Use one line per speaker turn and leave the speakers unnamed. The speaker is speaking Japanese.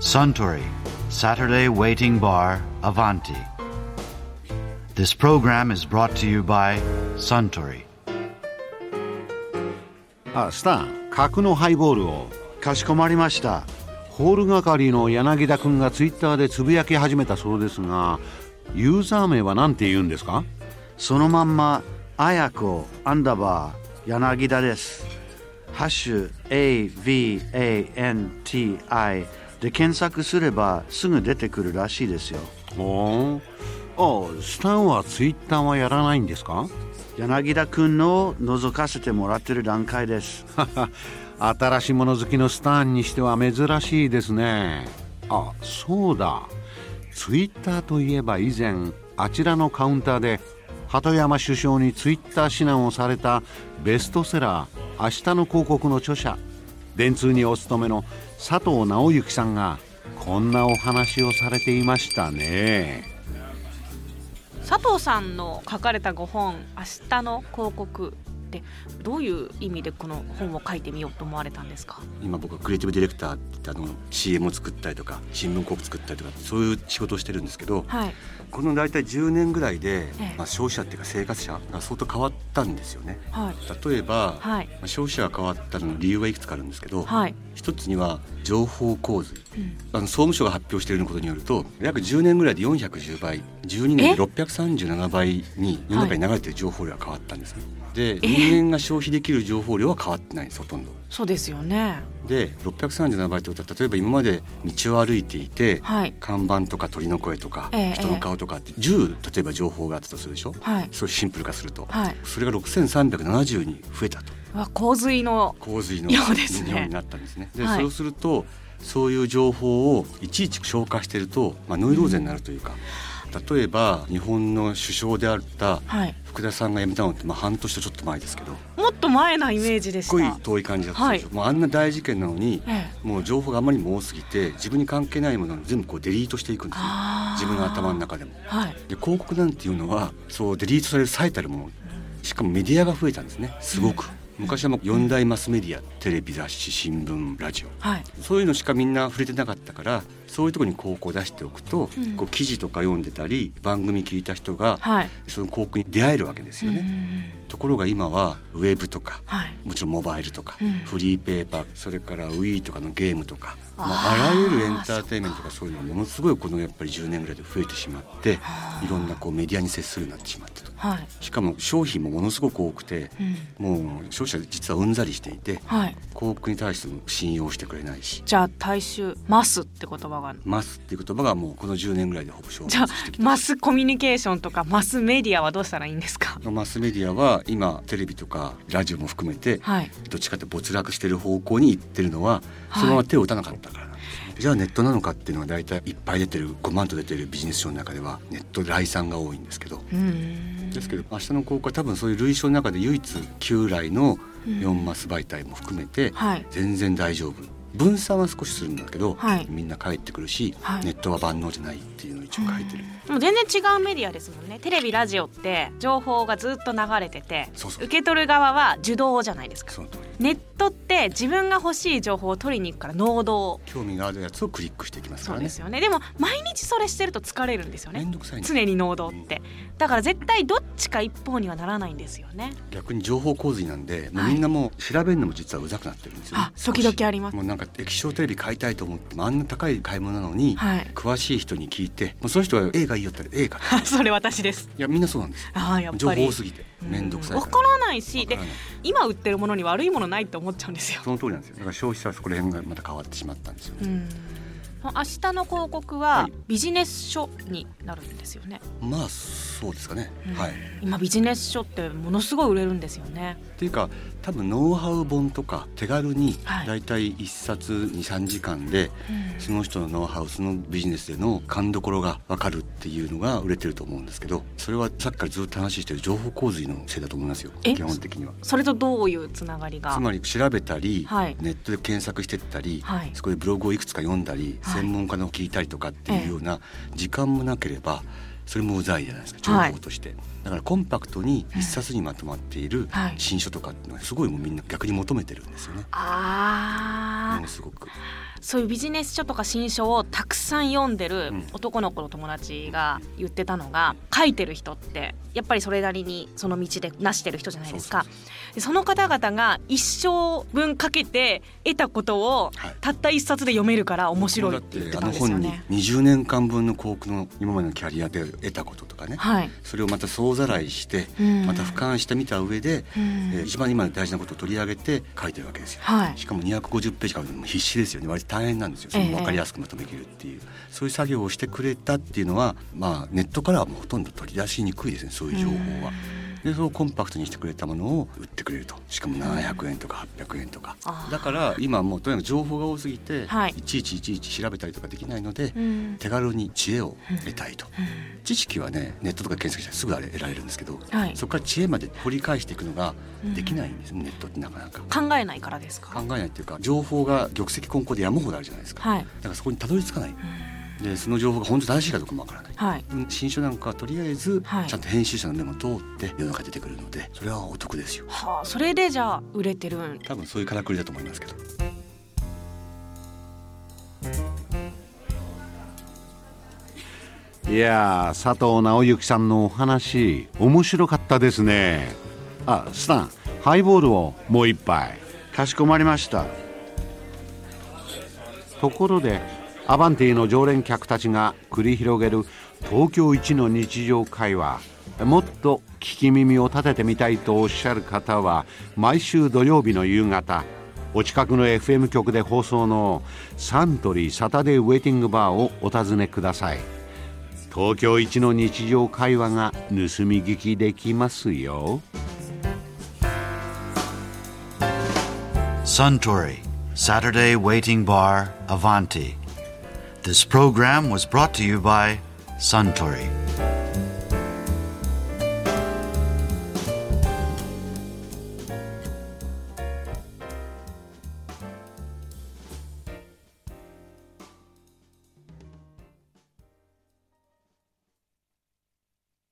Suntory Saturday Waiting Bar Avanti. This program is brought to you by Suntory.
あスタン角のハイボールを
かしこまりました。
ホール係の柳田君がツイッターでつぶやき始めたそうですがユーザー名は何て言うんですか？
そのまんま、あやこアンダーバー柳田です。ハッシュ AVANTI で検索すればすぐ出てくるらしいですよ。
ほーあスタンはツイッターはやらないんですか？
柳田くんのを覗かせてもらってる段階です。
新しいもの好きのスタンにしては珍しいですねあそうだツイッターといえば以前あちらのカウンターで鳩山首相にツイッター指南をされたベストセラー「明日の広告」の著者電通にお勤めの佐藤直之さんがこんなお話をされていましたね。
佐藤さんの書かれたご本「明日の広告」ってどういう意味でこの本を書いてみようと思われたんですか？
今僕はクリエイティブディレクターって言ってあの CM を作ったりとか新聞広告作ったりとかそういう仕事をしてるんですけど
はい。
この大体10年ぐらいで、
ええ。
まあ、消費者っていうか生活者が相当変わったんですよね。
はい。
例えば、
はい。
まあ消費者が変わったのの理由はいくつかあるんですけど、
はい。
一つには情報洪水
うん。
あの総務省が発表していることによると約10年ぐらいで410倍12年で637倍に世の中に流れている情報量が変わったんですね。で人間が消費できる情報量は変わってないんですほとんど。
そうですよね。
で637倍ってことは例えば今まで道を歩いていて、
はい。
看板とか鳥の声とか、
ええ
人の顔とかって10例えば情報があったとするでしょ、
はい。
それシンプル化すると、
はい。
それが6370に増えたと。
洪水の
洪水の
ようですね。
になったんですね。で、
はい。
そうするとそういう情報をいちいち消化してると、まあ、ノイローゼになるというか、例えば日本の首相であった
はい。
福田さんが辞めたのって、まあ、半年とちょっと前ですけど。
もっと前なイメージですし
っごい
た
遠い感じだったでしょ、もうあんな大事件なのに、
ええ。
もう情報があまりにも多すぎて自分に関係ないものを全部こうデリートしていくんですよ。
あー。
自分の頭の中でも。
はい。
で広告なんていうのはそうデリートされる最たるもの。しかもメディアが増えたんですね。すごく、昔はもう4大マスメディアテレビ雑誌新聞ラジオ。
はい。
そういうのしかみんな触れてなかったからそういうところに広告を出しておくと、
うん。
こう記事とか読んでたり番組聞いた人が、
はい。
その広告に出会えるわけですよね。ところが今はウェブとか
はい。
もちろんモバイルとか、
うん。
フリーペーパーそれから Wii とかのゲームとか、まあ、
あ
らゆるエンターテインメントとかそういうのがものすごいこのやっぱり10年ぐらいで増えてしまってい。ろんなこうメディアに接するようになってしまったと。
はい。
しかも商品もものすごく多くて
うん。
もう消費者実はうんざりしていて
はい。
広告に対しても信用してくれないし。
じゃあ大衆マスって言葉が
マスっていう言葉がもうこの10年ぐらいでほぼ消
じゃあ
滅してきた。
マスコミュニケーションとかマスメディアはどうしたらいいんですか？
マスメディアは今テレビとかラジオも含めて
はい。
どっちかって没落してる方向に行ってるのは
はい。
そのまま手を打たなかったからなんですじゃあネットなのかっていうのは大体いっぱい出てる5万と出てるビジネス書の中ではネット来産が多いんですけど。
うん。
ですけど明日の広告は多分そういう類書の中で唯一旧来の4マス媒体も含めて
はい。
全然大丈夫。分散は少しするんだけど、
はい。
みんな帰ってくるし、
はい。
ネットは万能じゃないっていうのを一応書いてる、
もう全然違うメディアですもんね。テレビラジオって情報がずっと流れてて受け取る側は受動じゃないですか。
その通り
ネットって自分が欲しい情報を取りに行くから能動。
興味があるやつをクリックしていきますからね。
そうですよね。でも毎日それしてると疲れるんですよね。
めんどくさい
常に能動って。だから絶対どっちか一方にはならないんですよね。
逆に情報洪水なんで、もう
はい。
みんなもう調べるのも実はうざくなってるんですよ、ね
あ時々あります。
もうなんか液晶テレビ買いたいと思ってもあんな高い買い物なのに、
はい。
詳しい人に聞いてもうその人が A がいいよったら A か
あそれ私です。
いやみんなそうなんですよ。
ああやっ
情
ぱり。
報多すぎて面倒くさい
わからないしで
わからない。
今売ってるものに悪いものないって思っちゃうんですよ。
その通りなんですよ。だから消費者はそこら辺がまた変わってしまったんですよね、
うん明日の広告は
はい。
ビジネス書になるんですよね、
まあそうですかね、
うん。
はい。
今ビジネス書ってものすごい売れるんですよね。
っていうか多分ノウハウ本とか手軽に
はい。
だいたい1冊23時間でその人のノウハウそのビジネスでの勘どころが分かるっていうのが売れてると思うんですけどそれはさっきからずっと話してる情報洪水のせいだと思いますよ。
え？
基本的には。
それとどういうつながりが？
つまり調べたり、
はい。
ネットで検索してったり、
はい。
そこでブログをいくつか読んだり、
はい
専門家の聞いたりとかっていうような時間もなければそれもうざいじゃないですか情
はい。
報として、だからコンパクトに一冊にまとまっている
はい。
新書とかっていうのはすごいもうみんな逆に求めてるんですよね、
あ
ものすごく。
そういうビジネス書とか新書をたくさん読んでる
うん。
男の子の友達が言ってたのが書いてる人ってやっぱりそれなりにその道で成してる人じゃないですか。でその方々が一生分かけて得たことを
はい。
たった一冊で読めるから面白いって言ってたんですよ
あの本に
ね。
20年間分の幸福の今までのキャリアで得たこととかね、
はい、
それをまた総ざらいして、
うん。
また俯瞰してみた上で、
うん。
えー一番今大事なことを取り上げて書いてるわけですよ。
はい。
しかも250ページから必死ですよね。割と大変なんですよ。その
ええ。
分かりやすくまとめきるっていう、そういう作業をしてくれたっていうのは、まあ、ネットからはもうほとんど取り出しにくいですね。そういう情報は。でそれをコンパクトにしてくれたものを売ってくれると。しかも700円とか800円とか。だから今もうとにかく情報が多すぎて、
はい。
い、ちいちいちいち調べたりとかできないので、
うん。
手軽に知恵を得たいと、知識はねネットとか検索したらすぐあれ得られるんですけど、
はい。
そこから知恵まで掘り返していくのができないんです、ネットってなかなか。
考えないからですか？
考えないっていうか情報が玉石混交で山ほどあるじゃないですか、
はい。
だからそこにたどり着かない、でその情報が本当正しいかどうかもわからない、
はい。
うん新書なんかはとりあえず
はい。
ちゃんと編集者の目も通って世の中に出てくるのでそれはお得ですよ。
はあそれでじゃあ売れてるん。
多分そういうからくりだと思いますけど。
いやー佐藤直之さんのお話面白かったですね。あスタンハイボールをもう一杯。
かしこまりました。
ところでアバンティの常連客たちが繰り広げる東京一の日常会話。もっと聞き耳を立ててみたいとおっしゃる方は毎週土曜日の夕方お近くの FM 局で放送のサントリーサタデーウェイティングバーをお尋ねください。東京一の日常会話が盗み聞きできますよ。
Suntory, Saturday Waiting Bar, Avanti. This program was brought to you by Suntory.